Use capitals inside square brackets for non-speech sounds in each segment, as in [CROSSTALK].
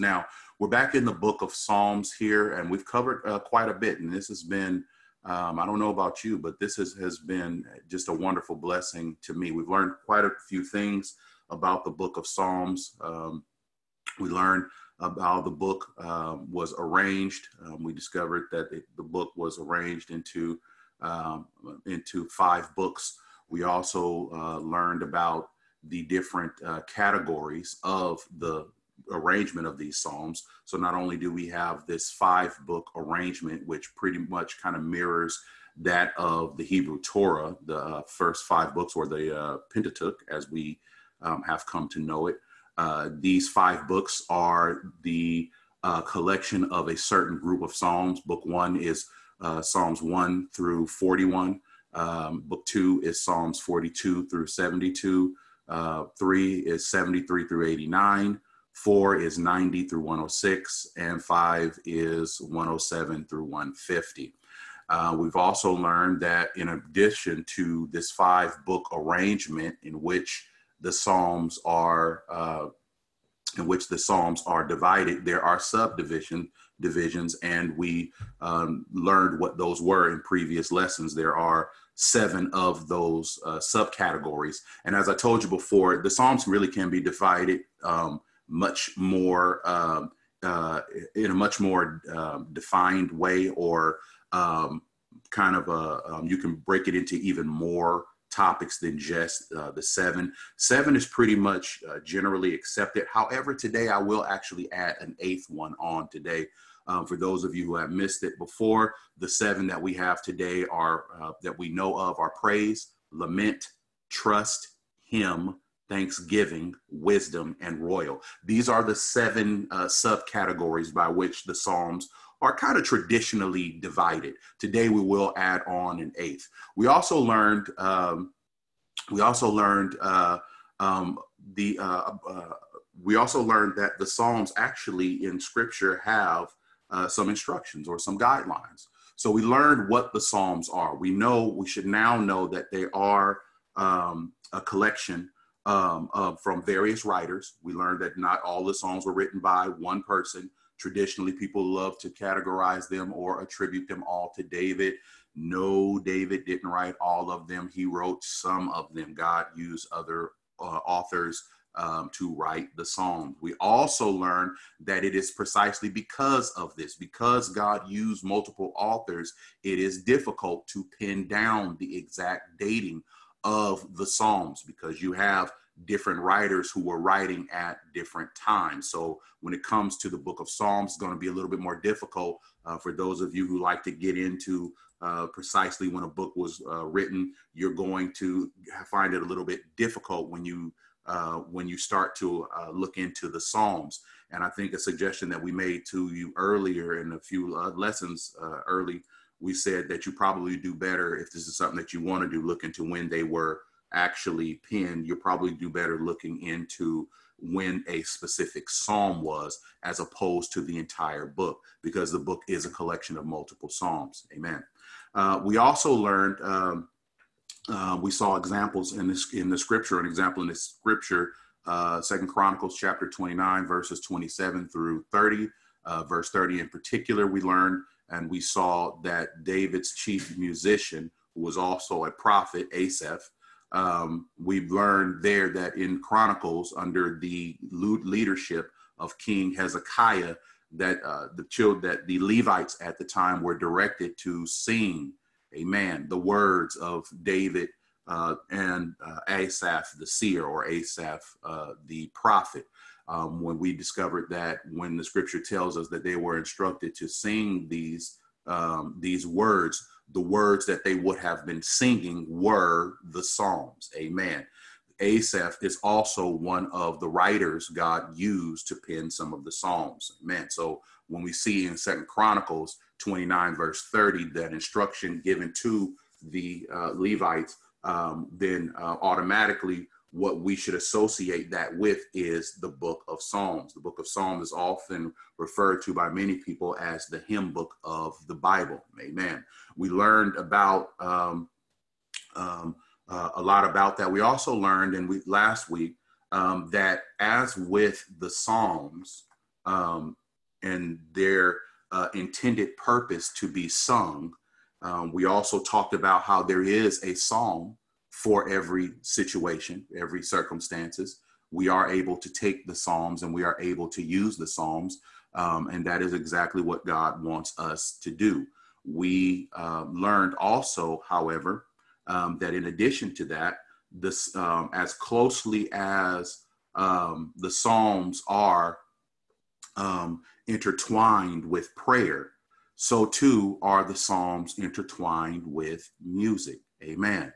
Now, we're back in the book of Psalms here, and we've covered uh, quite a bit. And this has been, um, I don't know about you, but this has, has been just a wonderful blessing to me. We've learned quite a few things about the book of Psalms. Um, we learned about how the book um, was arranged. Um, we discovered that it, the book was arranged into um, into five books. We also uh, learned about the different uh, categories of the arrangement of these psalms. So not only do we have this five book arrangement, which pretty much kind of mirrors that of the Hebrew Torah, the uh, first five books, or the uh, Pentateuch, as we um, have come to know it. Uh, these five books are the uh, collection of a certain group of psalms. Book one is uh, Psalms 1 through 41. Um, book two is Psalms 42 through 72. Uh, three is 73 through 89. Four is 90 through 106. And five is 107 through 150. Uh, we've also learned that in addition to this five book arrangement in which the Psalms are uh, in which the Psalms are divided, there are subdivision divisions, and we um, learned what those were in previous lessons. There are seven of those uh, subcategories, and as I told you before, the Psalms really can be divided um, much more um, uh, in a much more uh, defined way, or um, kind of a um, you can break it into even more topics than just uh, the seven. Seven is pretty much uh, generally accepted. However, today I will actually add an eighth one on today. Um, for those of you who have missed it before, the seven that we have today are uh, that we know of are praise, lament, trust, hymn, thanksgiving, wisdom, and royal. These are the seven uh, subcategories by which the Psalms are kind of traditionally divided. Today we will add on an eighth. We also learned um, we also learned uh, um, the uh, uh, we also learned that the Psalms actually in Scripture have uh, some instructions or some guidelines. So we learned what the Psalms are. We know we should now know that they are um, a collection um, from various writers. We learned that not all the songs were written by one person Traditionally, people love to categorize them or attribute them all to David. No, David didn't write all of them. He wrote some of them. God used other uh, authors um, to write the Psalms. We also learn that it is precisely because of this, because God used multiple authors, it is difficult to pin down the exact dating of the Psalms because you have different writers who were writing at different times. So when it comes to the book of Psalms, it's going to be a little bit more difficult uh, for those of you who like to get into uh, precisely when a book was uh, written. You're going to find it a little bit difficult when you uh, when you start to uh, look into the Psalms. And I think a suggestion that we made to you earlier in a few uh, lessons early, we said that you probably do better if this is something that you want to do. Look into when they were actually penned, you'll probably do better looking into when a specific psalm was as opposed to the entire book because the book is a collection of multiple psalms. Amen. Uh, we also learned um, uh, we saw examples in this in the scripture an example in the scripture uh, second chronicles chapter 29 verses 27 through 30 uh, verse 30 in particular we learned and we saw that david's chief musician who was also a prophet asaph um, we've learned there that in Chronicles, under the leadership of King Hezekiah, that uh, the children, that the Levites at the time were directed to sing, Amen, the words of David uh, and uh, Asaph the seer or Asaph uh, the prophet. Um, when we discovered that, when the Scripture tells us that they were instructed to sing these um, these words, the words that they would have been singing were the Psalms. Amen. Asaph is also one of the writers God used to pen some of the Psalms. Amen. So when we see in Second Chronicles 29, verse 30, that instruction given to the uh, Levites, um, then uh, automatically what we should associate that with is the book of Psalms. The book of Psalms is often referred to by many people as the hymn book of the Bible. Amen. We learned about um, um, uh, a lot about that. We also learned, and we last week, um, that as with the Psalms, um, and their uh, intended purpose to be sung. Um, we also talked about how there is a psalm for every situation, every circumstances. We are able to take the psalms and we are able to use the psalms, um, and that is exactly what God wants us to do. We uh, learned also, however, um, that in addition to that, this um, as closely as um, the Psalms are um, intertwined with prayer, so too are the Psalms intertwined with music. Amen.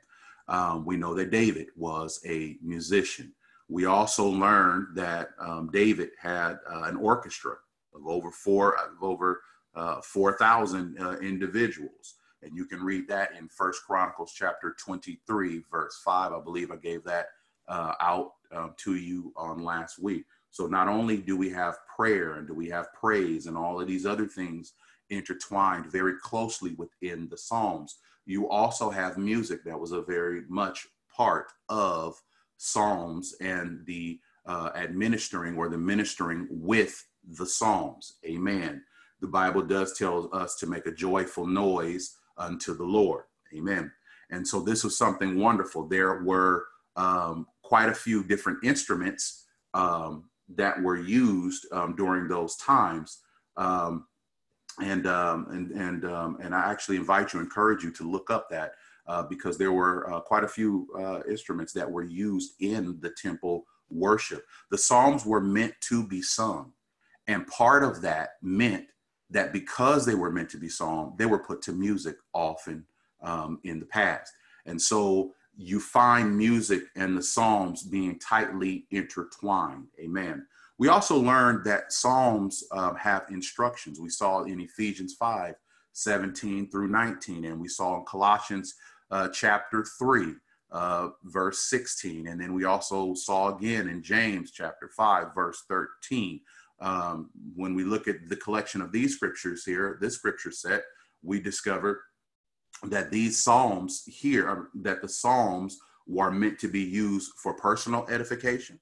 Um, we know that David was a musician. We also learned that um, David had uh, an orchestra of over four of over uh, four thousand uh, individuals, and you can read that in First Chronicles chapter twenty three, verse five. I believe I gave that uh, out um, to you on last week. So not only do we have prayer and do we have praise and all of these other things intertwined very closely within the Psalms, you also have music that was a very much part of Psalms and the uh, administering or the ministering with the Psalms. Amen. The Bible does tell us to make a joyful noise unto the Lord. Amen. And so this was something wonderful. There were um, quite a few different instruments um, that were used um, during those times. Um, and um, and and um, and I actually invite you, encourage you to look up that uh, because there were uh, quite a few uh, instruments that were used in the temple worship. The psalms were meant to be sung, and part of that meant that because they were meant to be sung, they were put to music often um, in the past, and so you find music and the psalms being tightly intertwined. Amen. We also learned that Psalms um, have instructions. We saw in Ephesians 5 17 through 19, and we saw in Colossians uh, chapter 3, uh, verse 16. And then we also saw again in James chapter 5, verse 13. Um, when we look at the collection of these scriptures here, this scripture set, we discovered that these Psalms here, that the Psalms were meant to be used for personal edification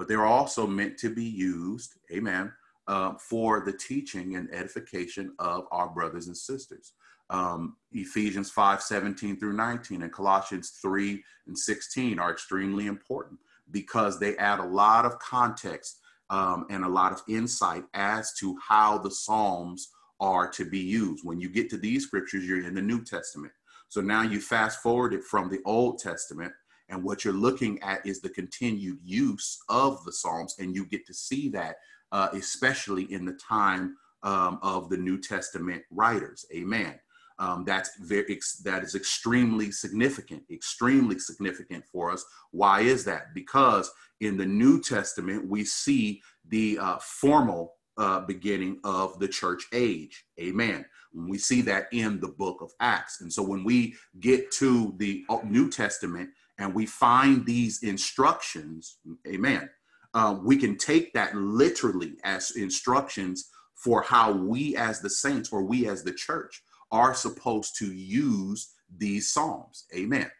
but they're also meant to be used, amen, uh, for the teaching and edification of our brothers and sisters. Um, Ephesians 5 17 through 19 and Colossians 3 and 16 are extremely important because they add a lot of context um, and a lot of insight as to how the Psalms are to be used. When you get to these scriptures, you're in the New Testament. So now you fast forward it from the Old Testament and what you're looking at is the continued use of the Psalms, and you get to see that, uh, especially in the time um, of the New Testament writers. Amen. Um, that's very that is extremely significant, extremely significant for us. Why is that? Because in the New Testament we see the uh, formal uh, beginning of the church age. Amen. We see that in the book of Acts, and so when we get to the uh, New Testament, and we find these instructions, amen, uh, we can take that literally as instructions for how we as the saints or we as the church are supposed to use these psalms amen.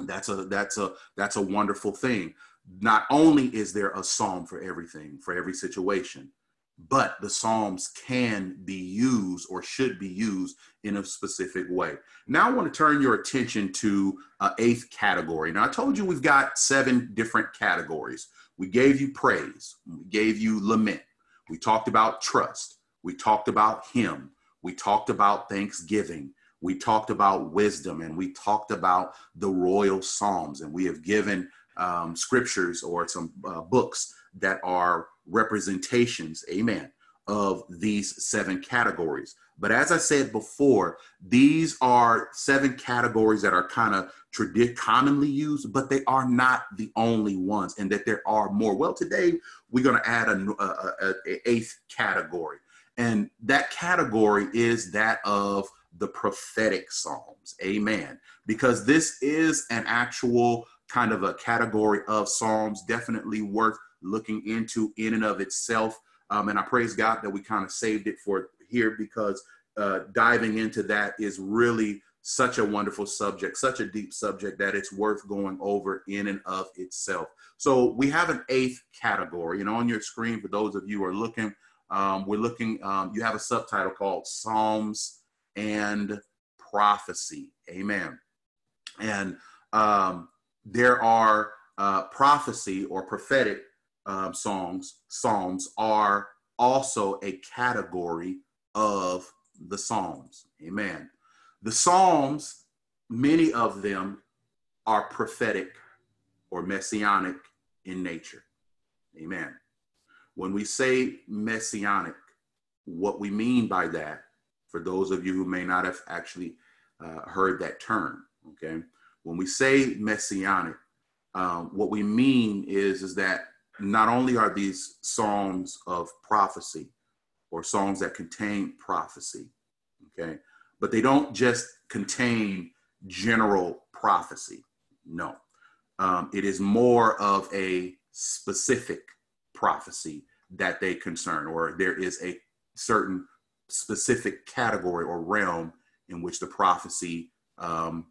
That's a that's a that's a wonderful thing. Not only is there a psalm for everything for every situation but the Psalms can be used or should be used in a specific way. Now, I want to turn your attention to uh, eighth category. Now, I told you we've got seven different categories. We gave you praise, we gave you lament, we talked about trust, we talked about hymn, we talked about thanksgiving, we talked about wisdom, and we talked about the royal Psalms, and we have given um, scriptures or some uh, books that are representations, amen, of these seven categories. But as I said before, these are seven categories that are kind of tradi- commonly used, but they are not the only ones, and that there are more. Well, today we're going to add a, a, a, a eighth category, and that category is that of the prophetic psalms. Amen. Because this is an actual kind of a category of psalms, definitely worth looking into in and of itself. Um, and I praise God that we kind of saved it for here because uh, diving into that is really such a wonderful subject, such a deep subject that it's worth going over in and of itself. So we have an eighth category, and on your screen, for those of you who are looking, um, we're looking, um, you have a subtitle called Psalms and Prophecy. Amen. And um, there are uh, prophecy or prophetic um, songs, psalms are also a category of the Psalms. Amen. The Psalms, many of them are prophetic or messianic in nature. Amen. When we say messianic, what we mean by that, for those of you who may not have actually uh, heard that term, okay, when we say messianic, um, what we mean is is that not only are these psalms of prophecy or songs that contain prophecy, okay, but they don't just contain general prophecy. No, um, it is more of a specific prophecy that they concern, or there is a certain specific category or realm in which the prophecy um,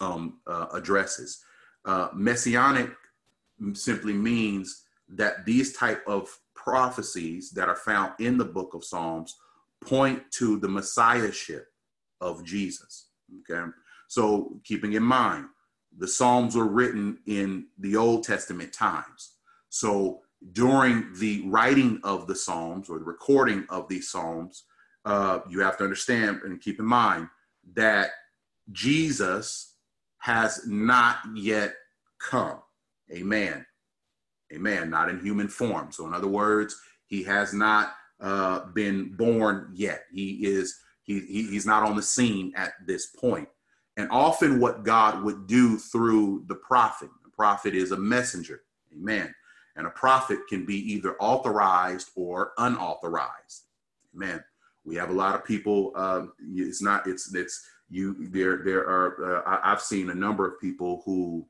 um, uh, addresses. Uh, messianic simply means that these type of prophecies that are found in the book of Psalms point to the messiahship of Jesus. Okay, so keeping in mind, the Psalms were written in the Old Testament times. So during the writing of the Psalms or the recording of these Psalms, uh, you have to understand and keep in mind that Jesus has not yet come. Amen. Amen. Not in human form. So, in other words, he has not uh, been born yet. He is he, he, he's not on the scene at this point. And often, what God would do through the prophet, the prophet is a messenger. Amen. And a prophet can be either authorized or unauthorized. Amen. We have a lot of people. Um, it's not. It's it's you. There there are. Uh, I've seen a number of people who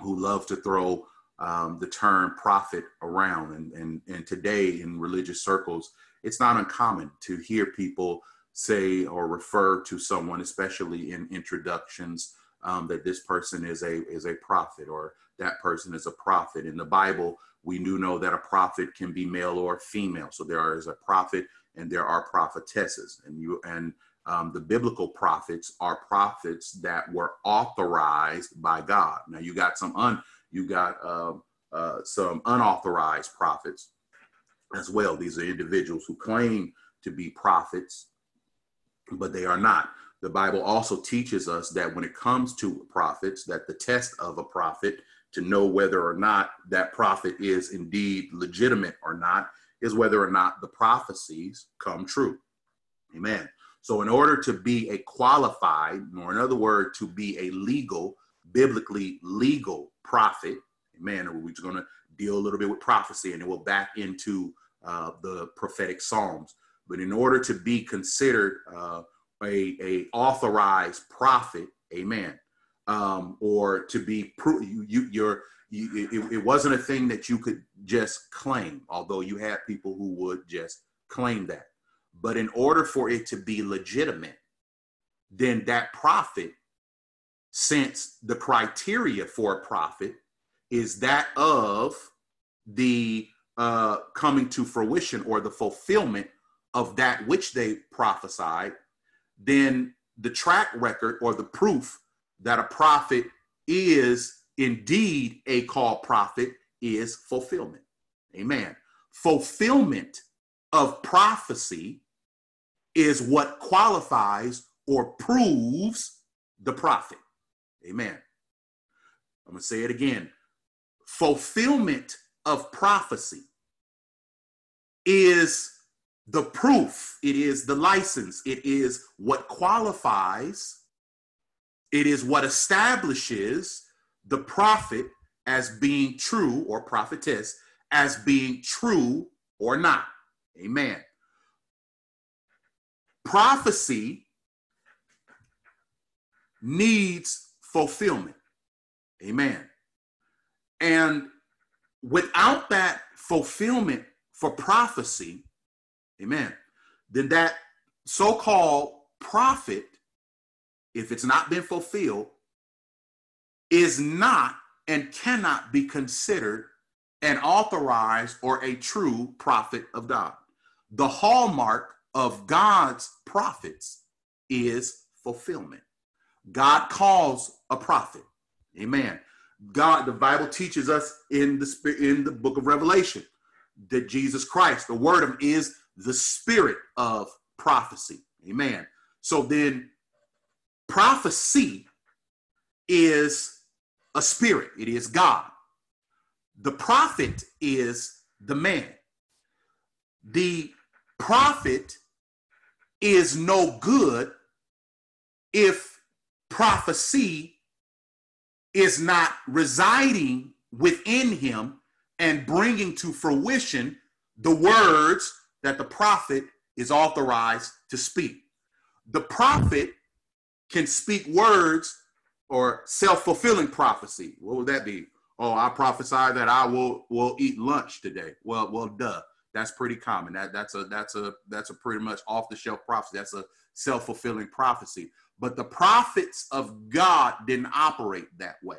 who love to throw um, the term prophet around, and and and today in religious circles, it's not uncommon to hear people say or refer to someone, especially in introductions, um, that this person is a is a prophet or that person is a prophet. In the Bible, we do know that a prophet can be male or female. So there is a prophet and there are prophetesses, and you and um, the biblical prophets are prophets that were authorized by God. Now you got some un you got uh, uh, some unauthorized prophets as well. These are individuals who claim to be prophets but they are not. The Bible also teaches us that when it comes to prophets, that the test of a prophet to know whether or not that prophet is indeed legitimate or not is whether or not the prophecies come true. Amen. So, in order to be a qualified, or in other words, to be a legal, biblically legal prophet, amen, we're going to deal a little bit with prophecy and then we'll back into uh, the prophetic psalms. But in order to be considered uh, a, a authorized prophet, amen, um, or to be pro- you, you you're you, it, it wasn't a thing that you could just claim, although you had people who would just claim that. But in order for it to be legitimate, then that prophet, since the criteria for a prophet is that of the uh, coming to fruition or the fulfillment of that which they prophesied, then the track record or the proof that a prophet is indeed a called prophet is fulfillment. Amen. Fulfillment of prophecy is what qualifies or proves the prophet. Amen. I'm going to say it again. Fulfillment of prophecy is the proof, it is the license, it is what qualifies, it is what establishes the prophet as being true or prophetess as being true or not. Amen. Prophecy needs fulfillment. Amen. And without that fulfillment for prophecy, Amen. Then that so called prophet if it's not been fulfilled, is not and cannot be considered an authorized or a true prophet of God. The hallmark of God's prophets is fulfillment. God calls a prophet. Amen. God, the Bible teaches us in the in the book of Revelation that Jesus Christ, the word of him, is the spirit of prophecy. Amen. So then prophecy is a spirit, it is God. The prophet is the man. The prophet is no good if prophecy is not residing within him and bringing to fruition the words that the prophet is authorized to speak. The prophet can speak words or self-fulfilling prophecy. What would that be? Oh, I prophesy that I will will eat lunch today. Well, well, duh. That's pretty common. That that's a that's a that's a pretty much off the shelf prophecy. That's a self fulfilling prophecy. But the prophets of God didn't operate that way.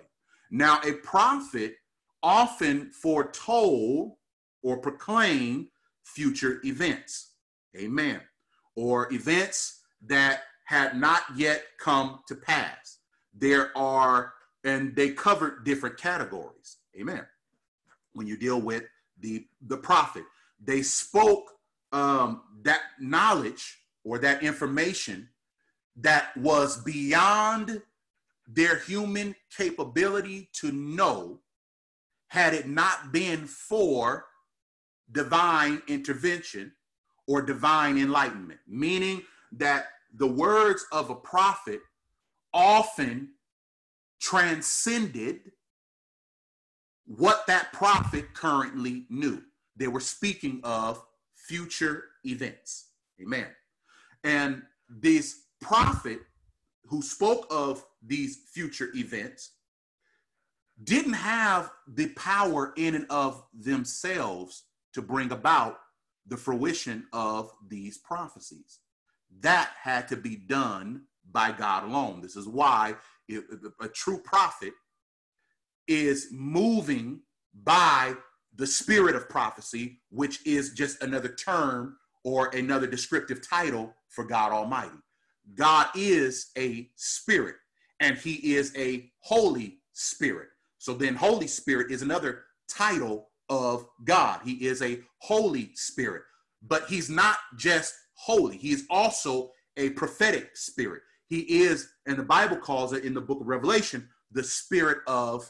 Now, a prophet often foretold or proclaimed future events. Amen. Or events that had not yet come to pass. There are, and they covered different categories. Amen. When you deal with the, the prophet, they spoke um, that knowledge or that information that was beyond their human capability to know had it not been for divine intervention or divine enlightenment, meaning that the words of a prophet often transcended what that prophet currently knew. They were speaking of future events. Amen. And this prophet who spoke of these future events didn't have the power in and of themselves to bring about the fruition of these prophecies. That had to be done by God alone. This is why it, a true prophet is moving by the spirit of prophecy, which is just another term or another descriptive title for God Almighty. God is a spirit and he is a holy spirit. So then, Holy Spirit is another title of God. He is a holy spirit, but he's not just holy, he is also a prophetic spirit. He is, and the Bible calls it in the book of Revelation, the spirit of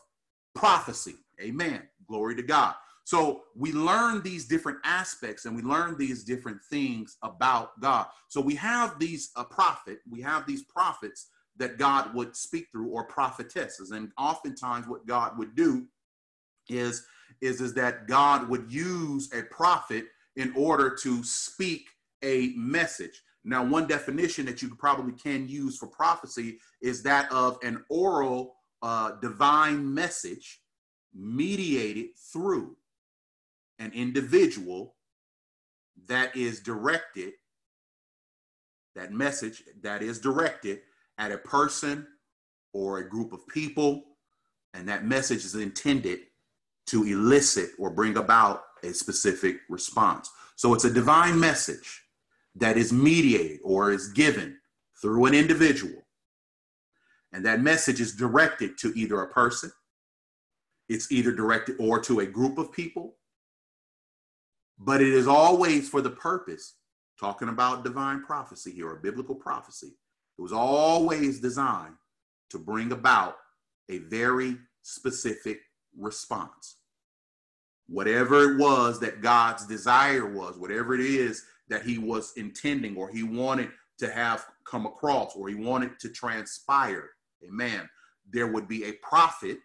prophecy. Amen. Glory to God. So we learn these different aspects and we learn these different things about God. So we have these a prophet, we have these prophets that God would speak through or prophetesses. And oftentimes what God would do is, is, is that God would use a prophet in order to speak a message. Now, one definition that you probably can use for prophecy is that of an oral uh, divine message mediated through an individual that is directed, that message that is directed at a person or a group of people, and that message is intended to elicit or bring about a specific response. So it's a divine message that is mediated or is given through an individual. And that message is directed to either a person, it's either directed or to a group of people, but it is always for the purpose, talking about divine prophecy here or biblical prophecy, it was always designed to bring about a very specific response. Whatever it was that God's desire was, whatever it is that he was intending or he wanted to have come across or he wanted to transpire, amen, there would be a prophet,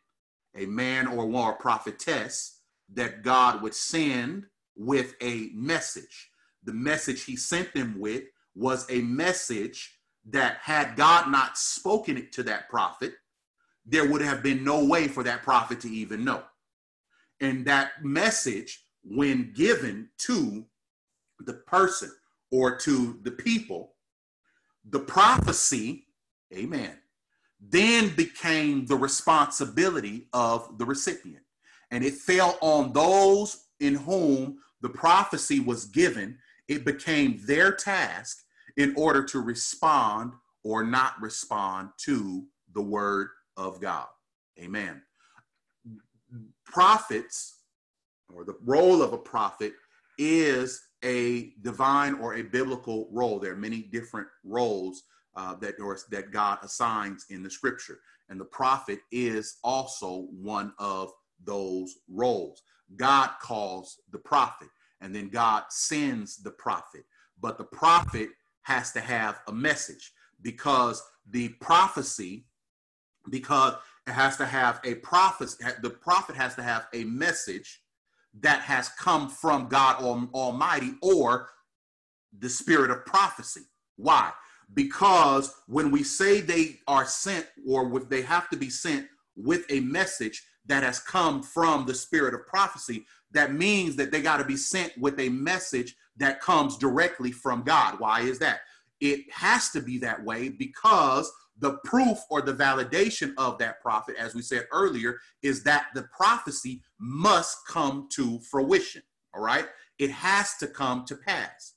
a man or one, a prophetess that God would send with a message. The message he sent them with was a message that had God not spoken it to that prophet, there would have been no way for that prophet to even know. And that message, when given to the person or to the people, the prophecy amen, then became the responsibility of the recipient. And it fell on those in whom the prophecy was given. It became their task in order to respond or not respond to the word of God. Amen. Prophets, or the role of a prophet, is a divine or a biblical role. There are many different roles uh, that, or, that God assigns in the scripture. And the prophet is also one of those roles. God calls the prophet, and then God sends the prophet. But the prophet has to have a message because the prophecy, because it has to have a prophet, the prophet has to have a message that has come from God Almighty or the spirit of prophecy. Why? Because when we say they are sent or if they have to be sent with a message that has come from the spirit of prophecy, that means that they got to be sent with a message that comes directly from God. Why is that? It has to be that way because the proof or the validation of that prophet, as we said earlier, is that the prophecy must come to fruition. All right. It has to come to pass.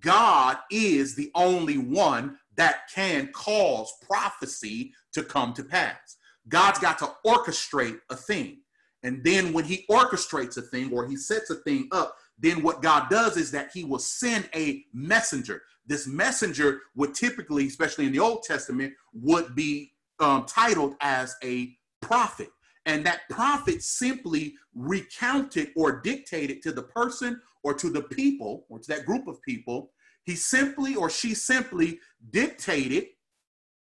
God is the only one that can cause prophecy to come to pass. God's got to orchestrate a thing. And then when he orchestrates a thing or he sets a thing up, then what God does is that he will send a messenger this messenger would typically, especially in the Old Testament, would be um, titled as a prophet. And that prophet simply recounted or dictated to the person or to the people or to that group of people, he simply or she simply dictated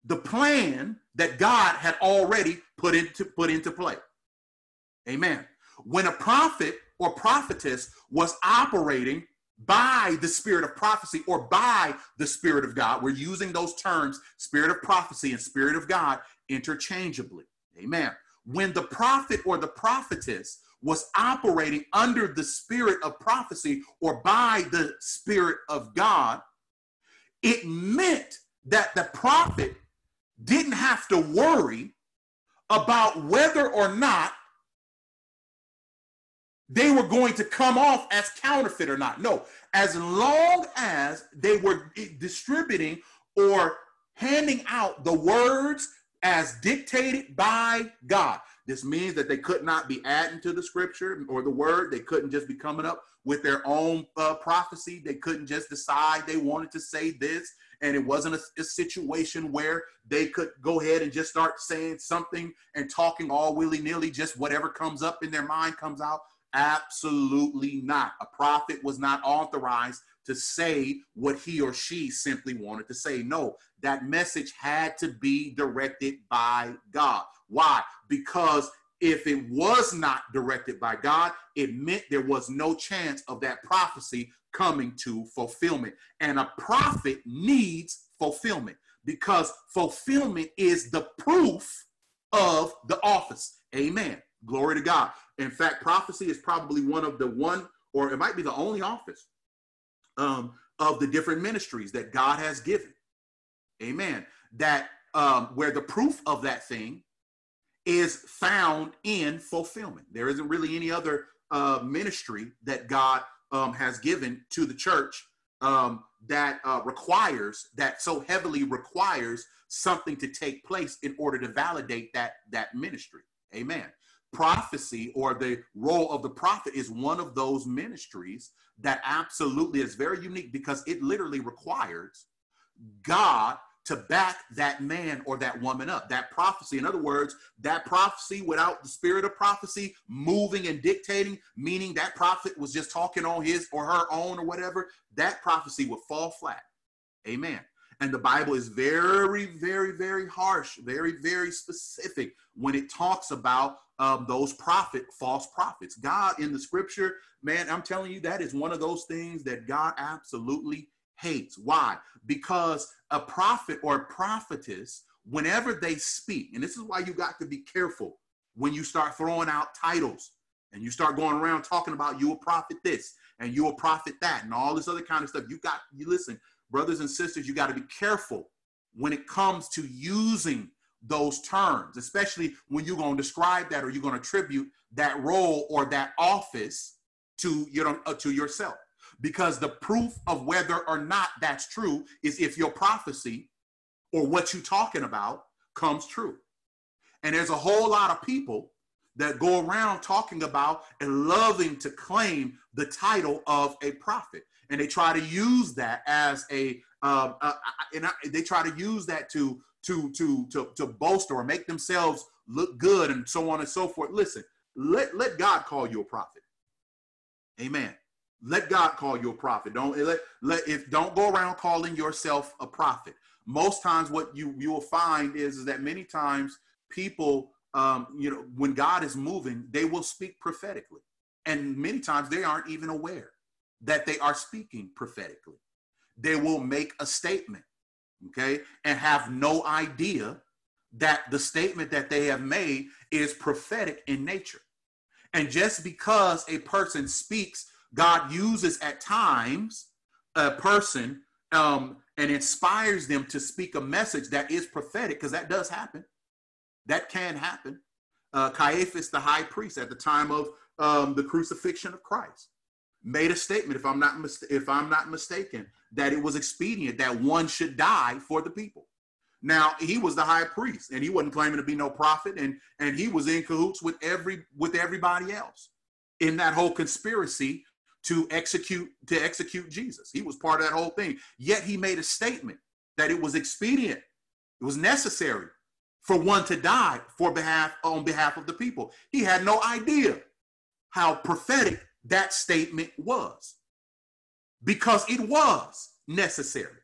the plan that God had already put into, put into play. Amen. When a prophet or prophetess was operating by the spirit of prophecy or by the spirit of God. We're using those terms, spirit of prophecy and spirit of God, interchangeably. Amen. When the prophet or the prophetess was operating under the spirit of prophecy or by the spirit of God, it meant that the prophet didn't have to worry about whether or not they were going to come off as counterfeit or not. No, as long as they were distributing or handing out the words as dictated by God. This means that they could not be adding to the scripture or the word. They couldn't just be coming up with their own uh, prophecy. They couldn't just decide they wanted to say this. And it wasn't a, a situation where they could go ahead and just start saying something and talking all willy nilly, just whatever comes up in their mind comes out. Absolutely not. A prophet was not authorized to say what he or she simply wanted to say. No, that message had to be directed by God. Why? Because if it was not directed by God, it meant there was no chance of that prophecy coming to fulfillment. And a prophet needs fulfillment because fulfillment is the proof of the office. Amen. Glory to God. In fact, prophecy is probably one of the one, or it might be the only office um, of the different ministries that God has given. Amen. That um, where the proof of that thing is found in fulfillment. There isn't really any other uh, ministry that God um, has given to the church um, that uh, requires that so heavily requires something to take place in order to validate that that ministry. Amen prophecy or the role of the prophet is one of those ministries that absolutely is very unique because it literally requires God to back that man or that woman up. That prophecy, in other words, that prophecy without the spirit of prophecy moving and dictating, meaning that prophet was just talking on his or her own or whatever, that prophecy would fall flat. Amen. And the Bible is very, very, very harsh, very, very specific when it talks about um, those prophet, false prophets. God in the scripture, man, I'm telling you, that is one of those things that God absolutely hates. Why? Because a prophet or a prophetess, whenever they speak, and this is why you got to be careful when you start throwing out titles and you start going around talking about you a prophet this and you a prophet that and all this other kind of stuff. You got, you listen, brothers and sisters, you got to be careful when it comes to using those terms, especially when you're going to describe that or you're going to attribute that role or that office to you know uh, to yourself. Because the proof of whether or not that's true is if your prophecy or what you're talking about comes true. And there's a whole lot of people that go around talking about and loving to claim the title of a prophet. And they try to use that as a, uh, and I, they try to use that to, to, to, to, to bolster or make themselves look good and so on and so forth. Listen, let, let God call you a prophet. Amen. Let God call you a prophet. Don't let, let if don't go around calling yourself a prophet. Most times what you you will find is, is that many times people um, you know, when God is moving, they will speak prophetically. And many times they aren't even aware that they are speaking prophetically. They will make a statement, okay, and have no idea that the statement that they have made is prophetic in nature. And just because a person speaks, God uses at times a person um, and inspires them to speak a message that is prophetic, because that does happen. That can happen. Uh, Caiaphas, the high priest at the time of um, the crucifixion of Christ, made a statement, if I'm not mis- if I'm not mistaken, that it was expedient that one should die for the people. Now he was the high priest, and he wasn't claiming to be no prophet, and and he was in cahoots with every with everybody else in that whole conspiracy to execute to execute Jesus. He was part of that whole thing. Yet he made a statement that it was expedient, it was necessary for one to die for behalf on behalf of the people. He had no idea how prophetic that statement was because it was necessary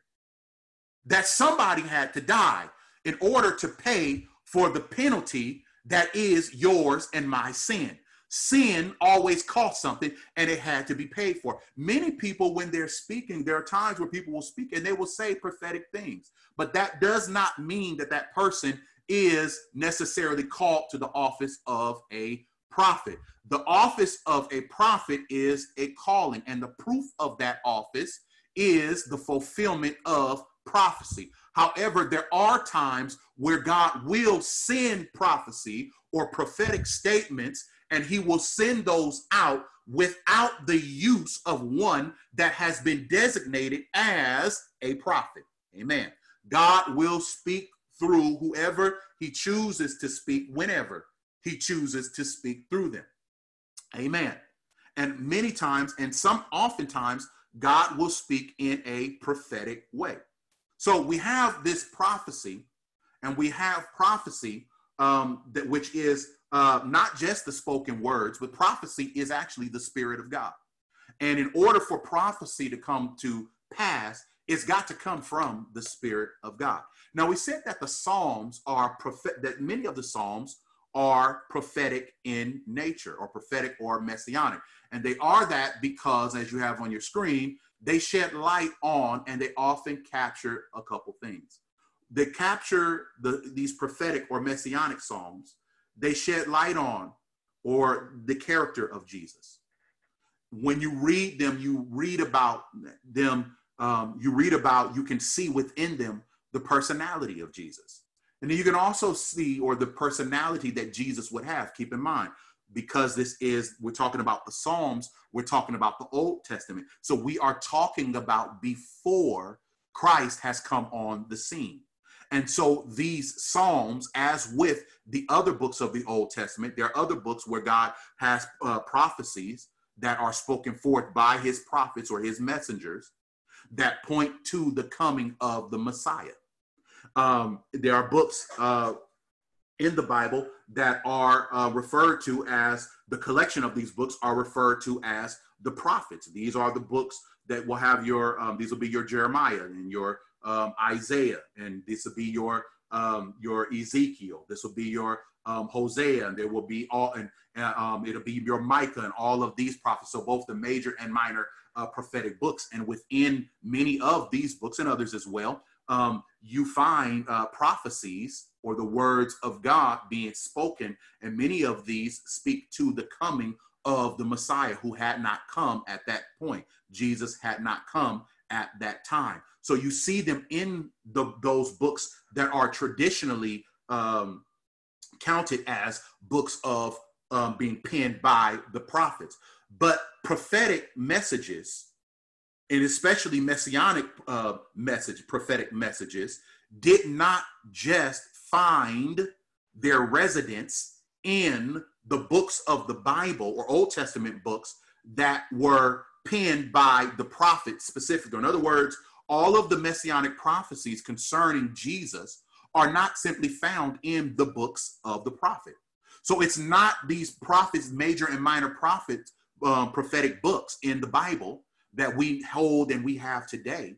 that somebody had to die in order to pay for the penalty that is yours and my sin. Sin always costs something and it had to be paid for. Many people, when they're speaking, there are times where people will speak and they will say prophetic things, but that does not mean that that person is necessarily called to the office of a prophet. The office of a prophet is a calling, and the proof of that office is the fulfillment of prophecy. However, there are times where God will send prophecy or prophetic statements, and He will send those out without the use of one that has been designated as a prophet. Amen. God will speak through whoever he chooses to speak whenever he chooses to speak through them. Amen. And many times, and some oftentimes, God will speak in a prophetic way. So we have this prophecy, and we have prophecy um, that which is uh, not just the spoken words, but prophecy is actually the spirit of God. And in order for prophecy to come to pass, it's got to come from the Spirit of God. Now, we said that the Psalms are prophet, that many of the Psalms are prophetic in nature or prophetic or messianic. And they are that because, as you have on your screen, they shed light on and they often capture a couple things. They capture the, these prophetic or messianic Psalms, they shed light on or the character of Jesus. When you read them, you read about them um, you read about, you can see within them the personality of Jesus. And then you can also see, or the personality that Jesus would have. Keep in mind, because this is, we're talking about the Psalms, we're talking about the Old Testament. So we are talking about before Christ has come on the scene. And so these Psalms, as with the other books of the Old Testament, there are other books where God has uh, prophecies that are spoken forth by his prophets or his messengers that point to the coming of the Messiah. Um, there are books uh, in the Bible that are uh, referred to as the collection of these books are referred to as the prophets. These are the books that will have your, um, these will be your Jeremiah and your um, Isaiah, and this will be your um, your Ezekiel. This will be your um, Hosea, and there will be all, and um, it'll be your Micah and all of these prophets. So both the major and minor uh, prophetic books. And within many of these books and others as well, um, you find uh, prophecies or the words of God being spoken. And many of these speak to the coming of the Messiah who had not come at that point. Jesus had not come at that time. So you see them in the, those books that are traditionally um, counted as books of um, being penned by the prophets. But prophetic messages, and especially messianic uh, message, prophetic messages, did not just find their residence in the books of the Bible or Old Testament books that were penned by the prophets specifically. In other words, all of the messianic prophecies concerning Jesus are not simply found in the books of the prophet. So it's not these prophets, major and minor prophets, um, prophetic books in the Bible that we hold and we have today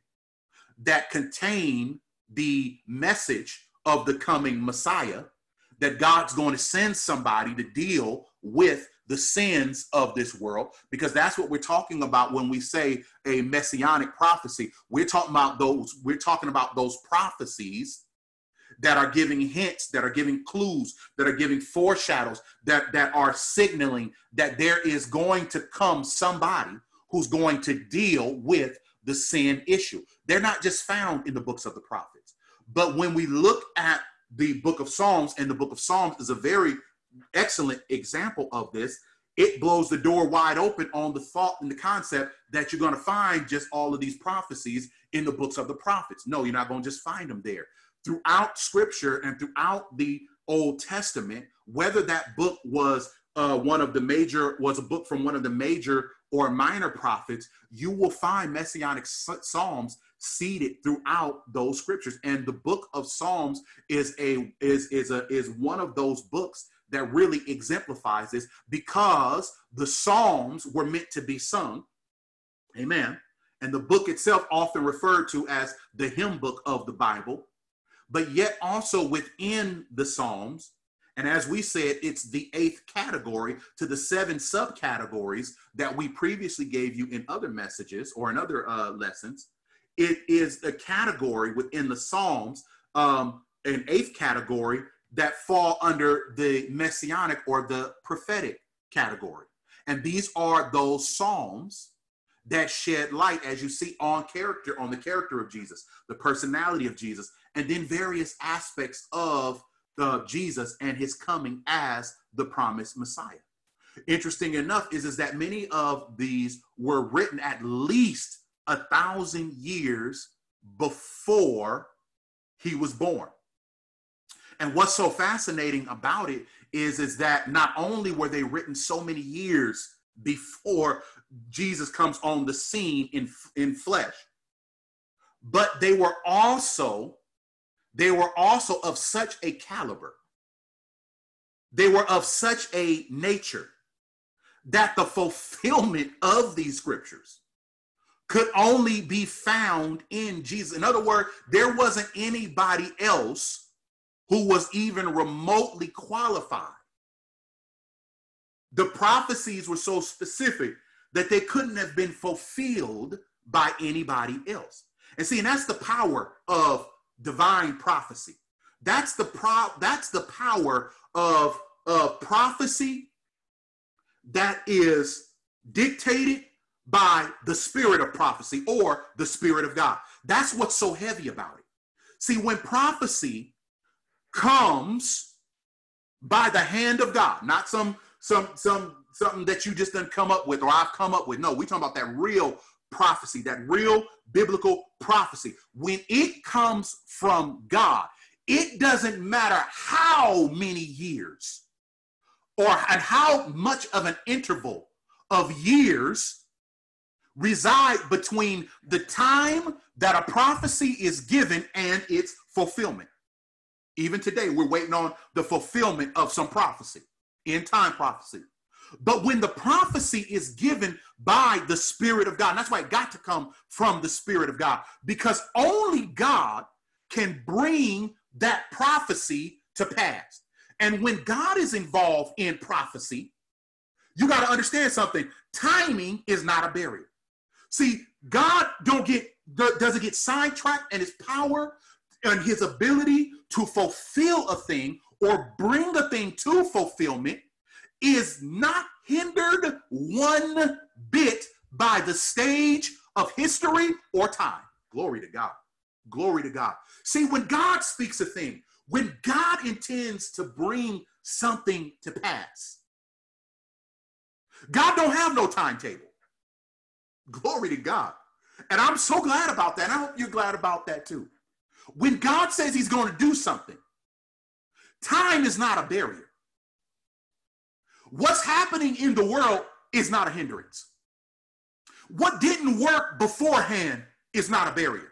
that contain the message of the coming Messiah, that God's going to send somebody to deal with the sins of this world, because that's what we're talking about when we say a messianic prophecy. We're talking about those, we're talking about those prophecies that are giving hints, that are giving clues, that are giving foreshadows, that, that are signaling that there is going to come somebody who's going to deal with the sin issue. They're not just found in the books of the prophets. But when we look at the book of Psalms, and the book of Psalms is a very excellent example of this, it blows the door wide open on the thought and the concept that you're going to find just all of these prophecies in the books of the prophets. No, you're not going to just find them there throughout scripture and throughout the Old Testament, whether that book was uh, one of the major, was a book from one of the major or minor prophets, you will find messianic psalms seeded throughout those scriptures. And the book of Psalms is a is is a is one of those books that really exemplifies this because the psalms were meant to be sung. Amen. And the book itself often referred to as the hymn book of the Bible but yet also within the Psalms. And as we said, it's the eighth category to the seven subcategories that we previously gave you in other messages or in other uh, lessons. It is a category within the Psalms, um, an eighth category that fall under the messianic or the prophetic category. And these are those Psalms that shed light, as you see, on character, on the character of Jesus, the personality of Jesus, and then various aspects of uh, Jesus and his coming as the promised Messiah. Interesting enough is, is that many of these were written at least a thousand years before he was born. And what's so fascinating about it is, is that not only were they written so many years before Jesus comes on the scene in, in flesh, but they were also they were also of such a caliber, they were of such a nature that the fulfillment of these scriptures could only be found in Jesus. In other words, there wasn't anybody else who was even remotely qualified. The prophecies were so specific that they couldn't have been fulfilled by anybody else. And see, and that's the power of divine prophecy. That's the pro that's the power of, of prophecy that is dictated by the spirit of prophecy or the spirit of God. That's what's so heavy about it. See, when prophecy comes by the hand of God, not some some some something that you just didn't come up with or I've come up with. No, we're talking about that real prophecy, that real biblical prophecy. When it comes from God, it doesn't matter how many years or and how much of an interval of years reside between the time that a prophecy is given and its fulfillment. Even today, we're waiting on the fulfillment of some prophecy, in time prophecy. But when the prophecy is given by the Spirit of God, that's why it got to come from the Spirit of God, because only God can bring that prophecy to pass. And when God is involved in prophecy, you got to understand something. Timing is not a barrier. See, God don't get doesn't get sidetracked and his power and his ability to fulfill a thing or bring a thing to fulfillment is not hindered one bit by the stage of history or time. Glory to God. Glory to God. See, when God speaks a thing, when God intends to bring something to pass, God don't have no timetable. Glory to God. And I'm so glad about that. I hope you're glad about that too. When God says he's going to do something, time is not a barrier. What's happening in the world is not a hindrance. What didn't work beforehand is not a barrier.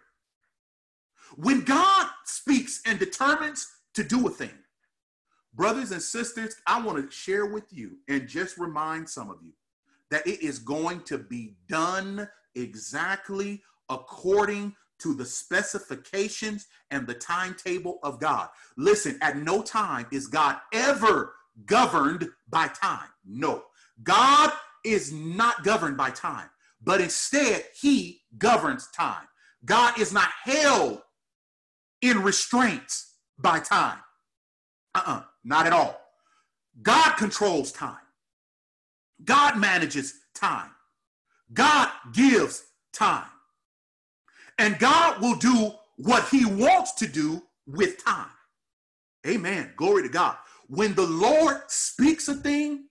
When God speaks and determines to do a thing, brothers and sisters, I want to share with you and just remind some of you that it is going to be done exactly according to the specifications and the timetable of God. Listen, at no time is God ever governed by time. No, God is not governed by time, but instead, He governs time. God is not held in restraints by time. Uh uh-uh, uh not at all. God controls time. God manages time. God gives time. And God will do what he wants to do with time. Amen. Glory to God. When the Lord speaks a thing,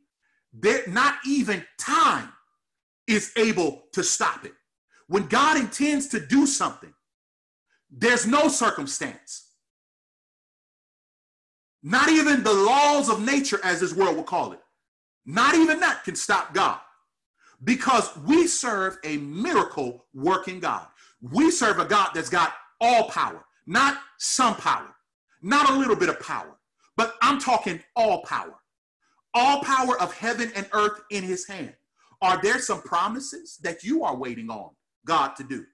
there not even time is able to stop it. When God intends to do something, there's no circumstance. Not even the laws of nature, as this world will call it, not even that can stop God because we serve a miracle working God. We serve a God that's got all power, not some power, not a little bit of power, but I'm talking all power. All power of heaven and earth in his hand. Are there some promises that you are waiting on God to do?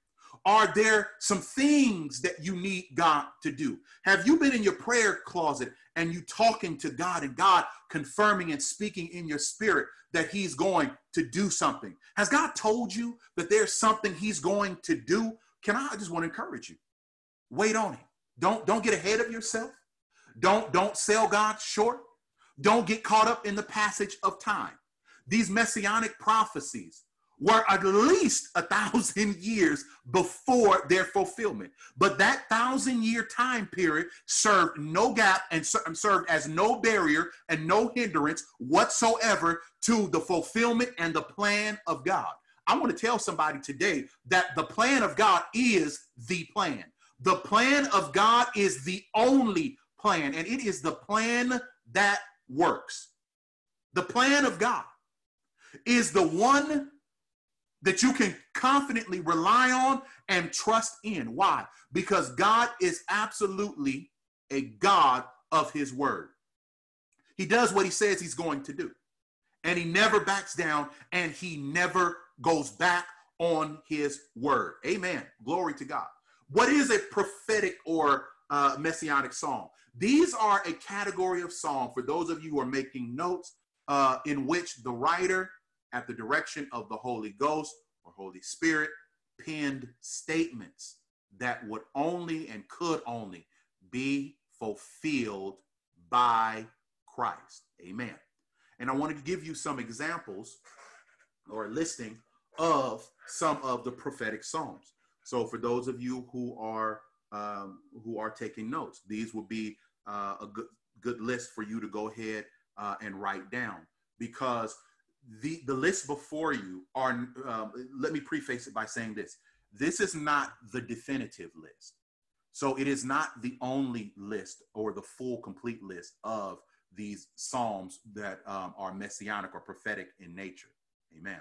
Are there some things that you need God to do? Have you been in your prayer closet and you talking to God and God confirming and speaking in your spirit that he's going to do something? Has God told you that there's something he's going to do? Can I, I just want to encourage you. Wait on him. Don't don't get ahead of yourself. Don't don't sell God short. Don't get caught up in the passage of time. These messianic prophecies were at least a thousand [LAUGHS] years before their fulfillment. But that thousand year time period served no gap and served as no barrier and no hindrance whatsoever to the fulfillment and the plan of God. I want to tell somebody today that the plan of God is the plan. The plan of God is the only plan, and it is the plan that works. The plan of God is the one that you can confidently rely on and trust in. Why? Because God is absolutely a God of his word. He does what he says he's going to do. And he never backs down and he never goes back on his word. Amen. Glory to God. What is a prophetic or uh, messianic song? These are a category of song for those of you who are making notes uh, in which the writer at the direction of the Holy Ghost or Holy Spirit, penned statements that would only and could only be fulfilled by Christ. Amen. And I wanted to give you some examples or a listing of some of the prophetic psalms. So for those of you who are um, who are taking notes, these will be uh, a good good list for you to go ahead uh, and write down because the the list before you are um, let me preface it by saying this. This is not the definitive list. So it is not the only list or the full complete list of these psalms that um, are messianic or prophetic in nature. Amen.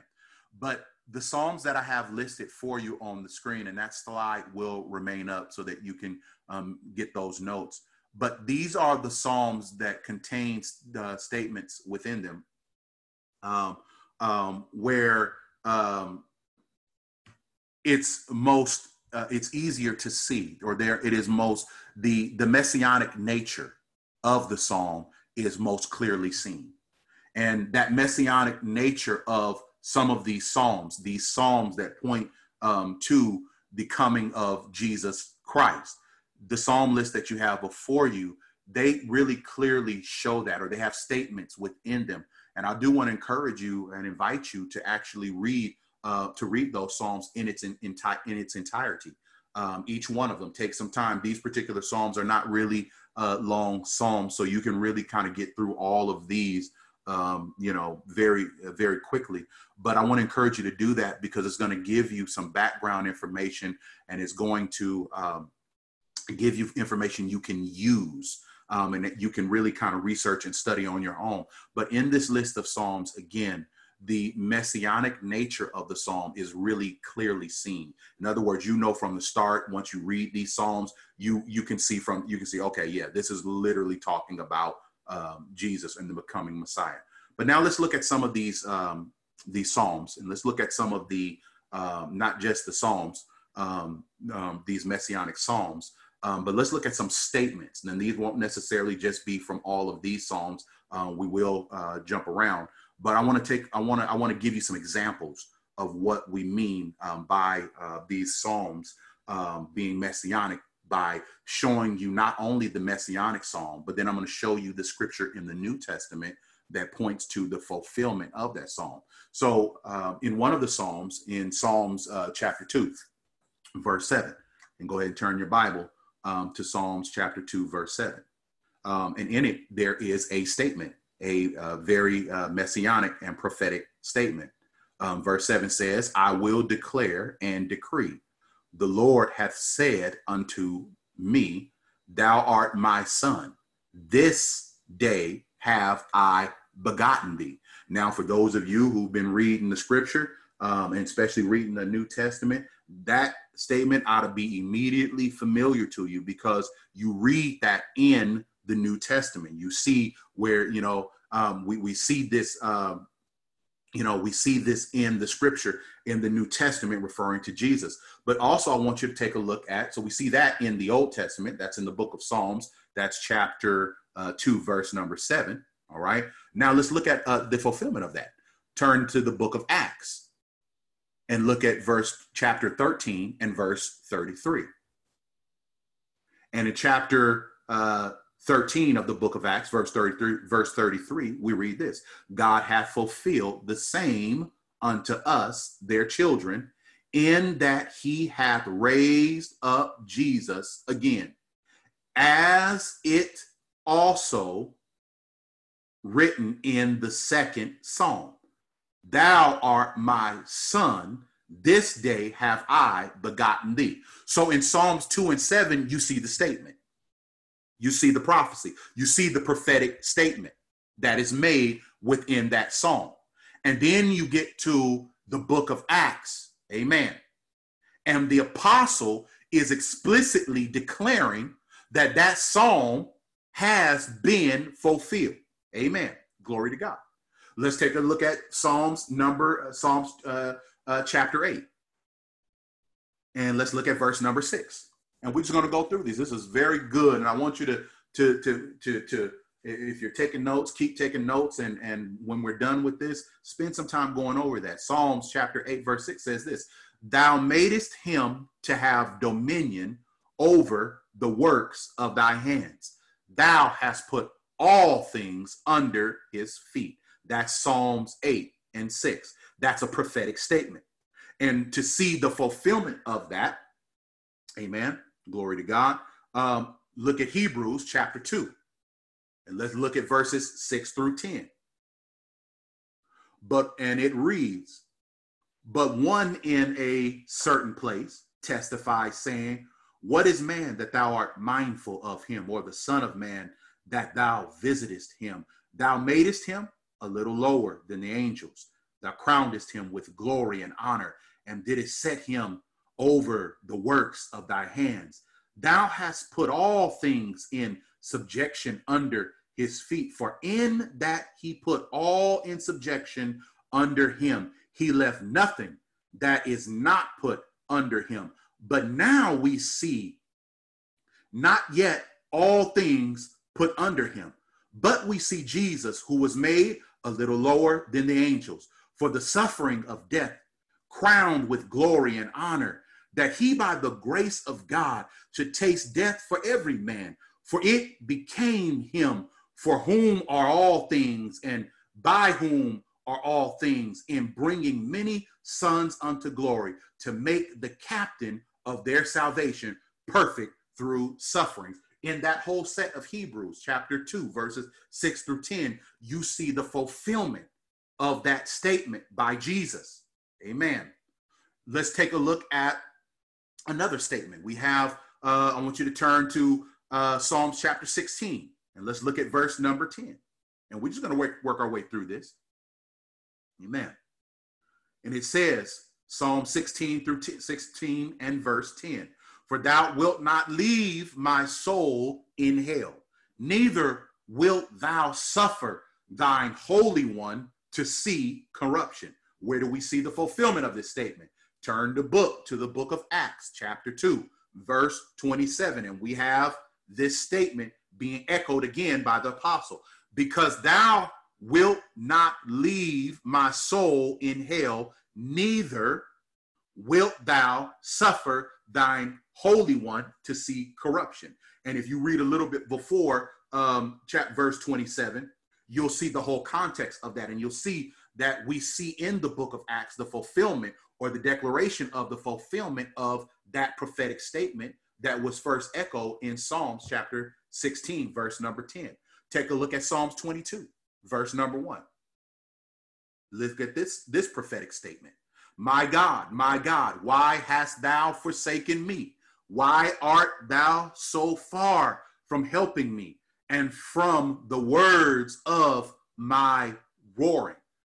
But the psalms that i have listed for you on the screen and that slide will remain up so that you can um, get those notes. But these are the psalms that contains the statements within them um, um, where um, it's most uh, it's easier to see or there it is most the the messianic nature of the psalm is most clearly seen. And that messianic nature of some of these psalms these psalms that point um, to the coming of jesus christ. The psalm list that you have before you they really clearly show that or they have statements within them and I do want to encourage you and invite you to actually read uh, to read those psalms in its in, in, in its entirety. Um, each one of them takes some time. These particular psalms are not really uh, long psalms, so you can really kind of get through all of these, um, you know, very very quickly. But I want to encourage you to do that because it's going to give you some background information and it's going to um, give you information you can use um, and that you can really kind of research and study on your own. But in this list of Psalms, again, the messianic nature of the psalm is really clearly seen. In other words you know from the start once you read these psalms you you can see from you can see okay yeah this is literally talking about um, jesus and the becoming messiah. But now let's look at some of these um, these psalms and let's look at some of the um, not just the psalms um, um, these messianic psalms um, but let's look at some statements. And these won't necessarily just be from all of these psalms. Uh, we will uh, jump around, but I want to take. I want to. I want to give you some examples of what we mean um, by uh, these psalms um, being messianic by showing you not only the messianic psalm, but then I'm going to show you the scripture in the New Testament that points to the fulfillment of that psalm. So, uh, in one of the psalms, in Psalms uh, chapter two, verse seven, and go ahead and turn your Bible um, to Psalms chapter 2, verse 7. Um, and in it, there is a statement, a uh, very uh, messianic and prophetic statement. Um, verse 7 says, I will declare and decree, the Lord hath said unto me, Thou art my son. This day have I begotten thee. Now, for those of you who've been reading the scripture, um, and especially reading the New Testament, that statement ought to be immediately familiar to you because you read that in the New Testament. You see where, you know, um, we, we see this, um, you know, we see this in the scripture in the New Testament referring to Jesus. But also, I want you to take a look at, so we see that in the Old Testament, that's in the book of Psalms, that's chapter uh, 2, verse number 7. All right. Now let's look at uh, the fulfillment of that. Turn to the book of Acts and look at verse chapter 13 and verse 33. And in chapter uh, 13 of the book of Acts, verse 33, verse 33, we read this God hath fulfilled the same unto us, their children, in that he hath raised up Jesus again, as it also written in the second psalm. Thou art my son. This day have I begotten thee. So in Psalms 2 and 7, you see the statement. You see the prophecy. You see the prophetic statement that is made within that psalm. And then you get to the book of Acts. Amen. And the apostle is explicitly declaring that that psalm has been fulfilled. Amen. Glory to God. Let's take a look at Psalms number, uh, Psalms uh, uh, chapter 8. And let's look at verse number 6. And we're just going to go through these. This is very good. And I want you to, to, to, to, to if you're taking notes, keep taking notes. And, and when we're done with this, spend some time going over that. Psalms chapter 8, verse 6 says this Thou madest him to have dominion over the works of thy hands. Thou hast put all things under his feet. That's Psalms 8 and 6. That's a prophetic statement. And to see the fulfillment of that, amen, glory to God, um, look at Hebrews chapter 2. And let's look at verses 6 through 10. But, and it reads, but one in a certain place testifies, saying, What is man that thou art mindful of him, or the Son of Man that thou visitest him? Thou madest him a little lower than the angels. Thou crownedest him with glory and honor, and didst set him over the works of thy hands. Thou hast put all things in subjection under his feet. For in that he put all in subjection under him, he left nothing that is not put under him. But now we see not yet all things put under him, but we see Jesus, who was made a little lower than the angels, for the suffering of death, crowned with glory and honor, that he by the grace of God should taste death for every man. For it became him for whom are all things, and by whom are all things in bringing many sons unto glory to make the captain of their salvation perfect through sufferings. In that whole set of Hebrews, chapter 2, verses 6 through 10, you see the fulfillment of that statement by Jesus. Amen. Let's take a look at another statement. We have, uh, I want you to turn to uh, Psalms chapter 16, and let's look at verse number 10. And we're just going to work, work our way through this. Amen. And it says, Psalm 16 through 16 and verse 10 For thou wilt not leave my soul in hell, neither wilt thou suffer thine Holy One to see corruption. Where do we see the fulfillment of this statement? Turn the book to the book of Acts, chapter 2, verse 27. And we have this statement being echoed again by the apostle because thou wilt not leave my soul in hell, neither wilt thou suffer thine holy one to see corruption. And if you read a little bit before um, chapter verse 27, you'll see the whole context of that. And you'll see that we see in the book of Acts the fulfillment or the declaration of the fulfillment of that prophetic statement that was first echoed in Psalms chapter 16, verse number 10. Take a look at Psalms 22, verse number 1. Look at this, this prophetic statement. My God, my God, why hast thou forsaken me? Why art thou so far from helping me and from the words of my roaring?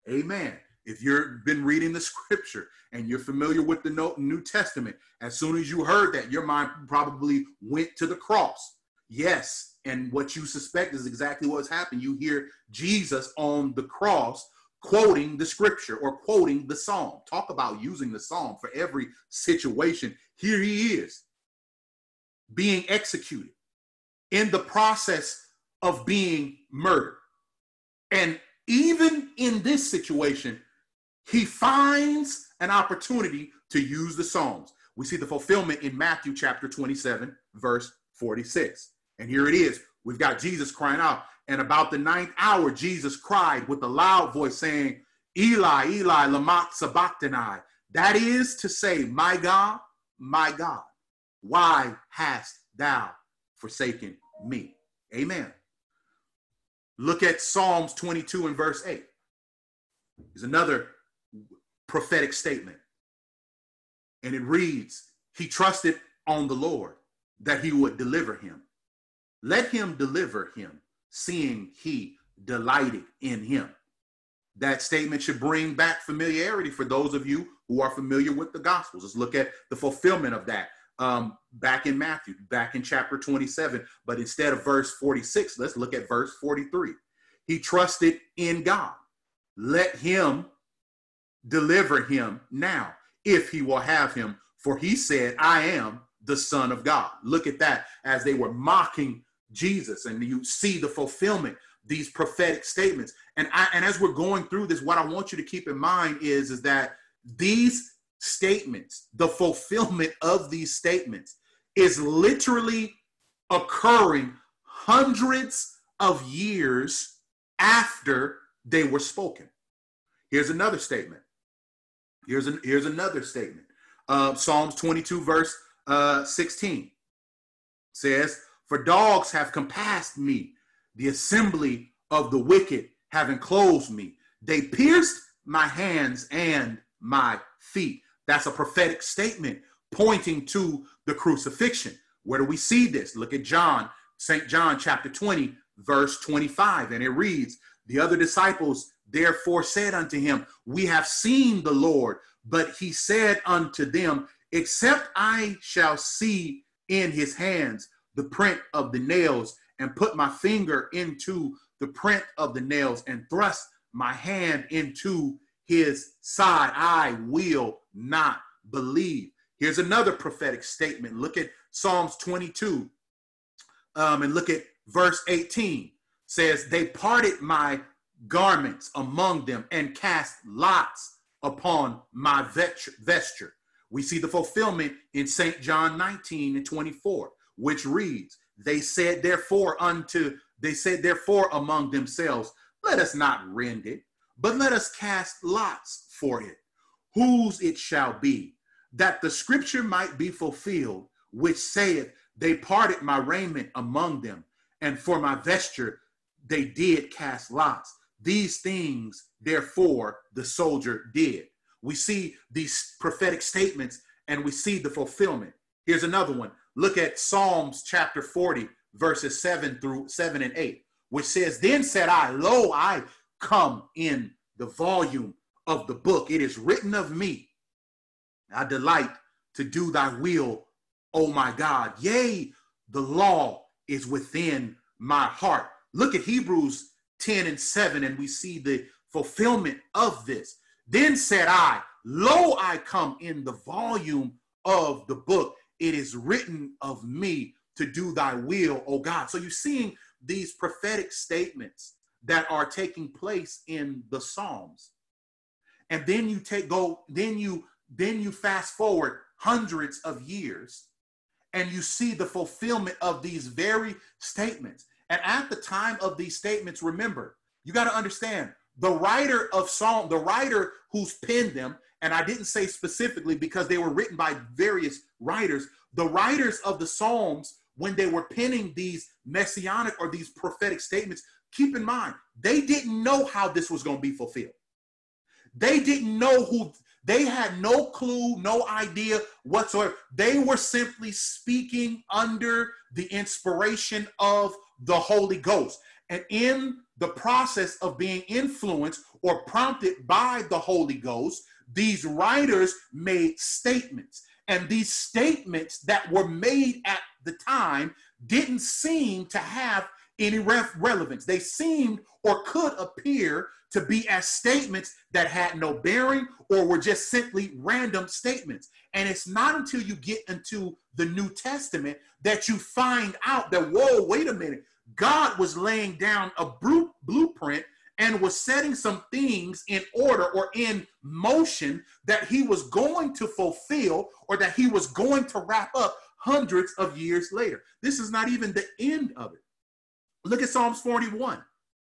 Amen. If you've been reading the scripture and you're familiar with the New Testament, as soon as you heard that, your mind probably went to the cross. Yes, and what you suspect is exactly what's happened. You hear Jesus on the cross quoting the scripture or quoting the psalm. Talk about using the psalm for every situation. Here he is being executed in the process of being murdered. And even in this situation, he finds an opportunity to use the Psalms. We see the fulfillment in Matthew chapter 27, verse 46. And here it is. We've got Jesus crying out. And about the ninth hour, Jesus cried with a loud voice, saying, Eli, Eli, lama sabachthani. That is to say, My God, my God, why hast thou forsaken me? Amen. Look at Psalms 22 and verse 8. There's another prophetic statement. And it reads, He trusted on the Lord that he would deliver him. Let him deliver him, seeing he delighted in him. That statement should bring back familiarity for those of you who are familiar with the Gospels. Let's look at the fulfillment of that um, back in Matthew, back in chapter 27. But instead of verse 46, let's look at verse 43. He trusted in God. Let him deliver him now, if he will have him. For he said, I am the Son of God. Look at that as they were mocking Jesus, and you see the fulfillment, these prophetic statements. And I, and as we're going through this, what I want you to keep in mind is, is that these statements, the fulfillment of these statements, is literally occurring hundreds of years after they were spoken. Here's another statement. Here's, an, here's another statement. Uh, Psalms 22, verse uh, 16 says, For dogs have compassed me, the assembly of the wicked have enclosed me. They pierced my hands and my feet. That's a prophetic statement pointing to the crucifixion. Where do we see this? Look at John, St. John chapter 20, verse 25. And it reads, The other disciples therefore said unto him, We have seen the Lord. But he said unto them, Except I shall see in his hands the print of the nails, and put my finger into the print of the nails, and thrust my hand into his side, I will not believe. Here's another prophetic statement. Look at Psalms 22 um, and look at verse 18. Says, They parted my garments among them and cast lots upon my vesture. We see the fulfillment in St. John 19 and 24, which reads, They said, therefore, unto, they said, therefore, among themselves, let us not rend it, but let us cast lots for it, whose it shall be, that the scripture might be fulfilled, which saith, They parted my raiment among them, and for my vesture they did cast lots. These things, therefore, the soldier did. We see these prophetic statements and we see the fulfillment. Here's another one. Look at Psalms chapter 40, verses 7 through 7 and 8, which says, Then said I, Lo, I come in the volume of the book. It is written of me. I delight to do thy will, O my God. Yea, the law is within my heart. Look at Hebrews 10 and 7, and we see the fulfillment of this. Then said I, Lo, I come in the volume of the book. It is written of me to do thy will, O God. So you're seeing these prophetic statements that are taking place in the Psalms. And then you take go, then you then you fast forward hundreds of years and you see the fulfillment of these very statements. And at the time of these statements, remember, you got to understand the writer of Psalm, the writer who's penned them, and I didn't say specifically because they were written by various writers, the writers of the Psalms, when they were penning these messianic or these prophetic statements, keep in mind, they didn't know how this was going to be fulfilled. They didn't know who, they had no clue, no idea whatsoever. They were simply speaking under the inspiration of the Holy Ghost. And in the process of being influenced or prompted by the Holy Ghost, these writers made statements. And these statements that were made at the time didn't seem to have any relevance. They seemed or could appear to be as statements that had no bearing or were just simply random statements. And it's not until you get into the New Testament that you find out that, whoa, wait a minute, God was laying down a blueprint and was setting some things in order or in motion that he was going to fulfill or that he was going to wrap up hundreds of years later. This is not even the end of it. Look at Psalms 41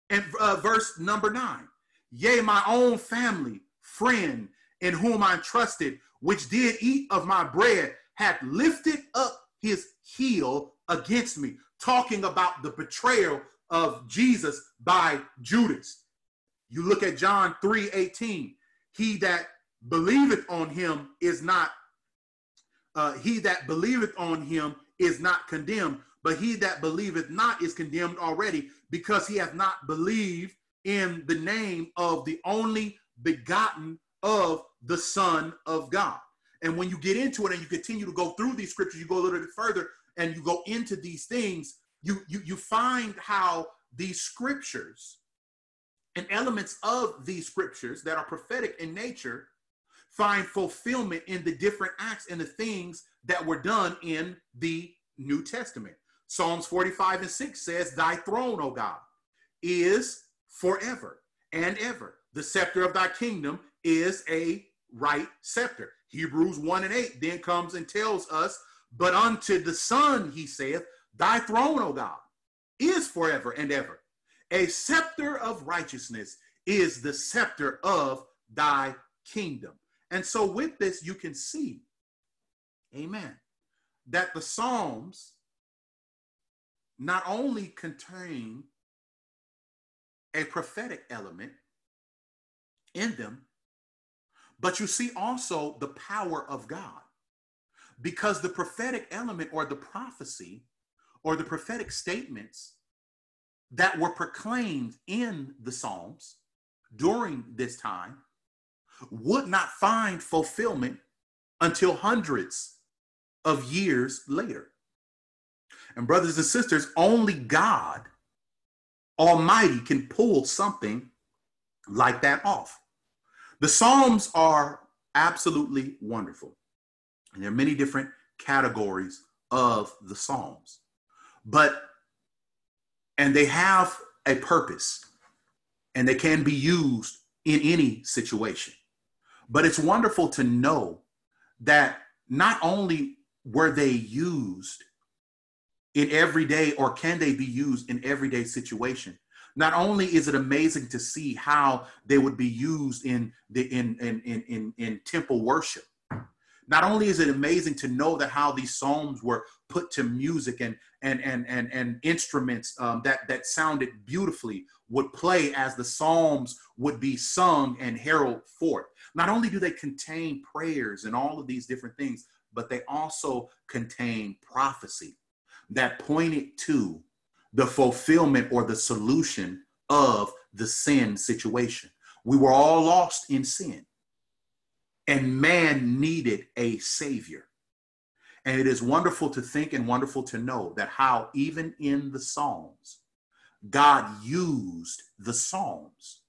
and uh, verse number nine. Yea, my own family, friend, in whom I trusted, which did eat of my bread, hath lifted up his heel against me, talking about the betrayal of Jesus by Judas. You look at John 3 18. He that believeth on him is not, uh, he that believeth on him is not condemned, but he that believeth not is condemned already because he hath not believed in the name of the only begotten of the Son of God. And when you get into it and you continue to go through these scriptures, you go a little bit further and you go into these things, you, you, you find how these scriptures and elements of these scriptures that are prophetic in nature find fulfillment in the different acts and the things that were done in the New Testament. Psalms 45 and 6 says, Thy throne, O God, is forever and ever. The scepter of thy kingdom is a right scepter. Hebrews 1 and 8 then comes and tells us, But unto the Son, he saith, Thy throne, O God, is forever and ever. A scepter of righteousness is the scepter of thy kingdom. And so, with this, you can see, amen, that the Psalms not only contain a prophetic element in them, but you see also the power of God. Because the prophetic element or the prophecy or the prophetic statements that were proclaimed in the Psalms during this time would not find fulfillment until hundreds of years later. And, brothers and sisters, only God Almighty can pull something like that off. The Psalms are absolutely wonderful. And there are many different categories of the Psalms. But, and they have a purpose and they can be used in any situation. But it's wonderful to know that not only were they used in everyday or can they be used in everyday situation Not only is it amazing to see how they would be used in the in in in in, in temple worship, not only is it amazing to know that how these psalms were put to music and and and and, and instruments um, that that sounded beautifully would play as the psalms would be sung and herald forth. Not only do they contain prayers and all of these different things, but they also contain prophecy that pointed to the fulfillment or the solution of the sin situation. We were all lost in sin, and man needed a savior. And it is wonderful to think and wonderful to know that how, even in the Psalms, God used the Psalms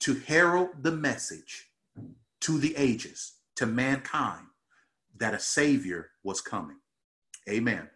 to herald the message to the ages, to mankind, that a Savior was coming. Amen.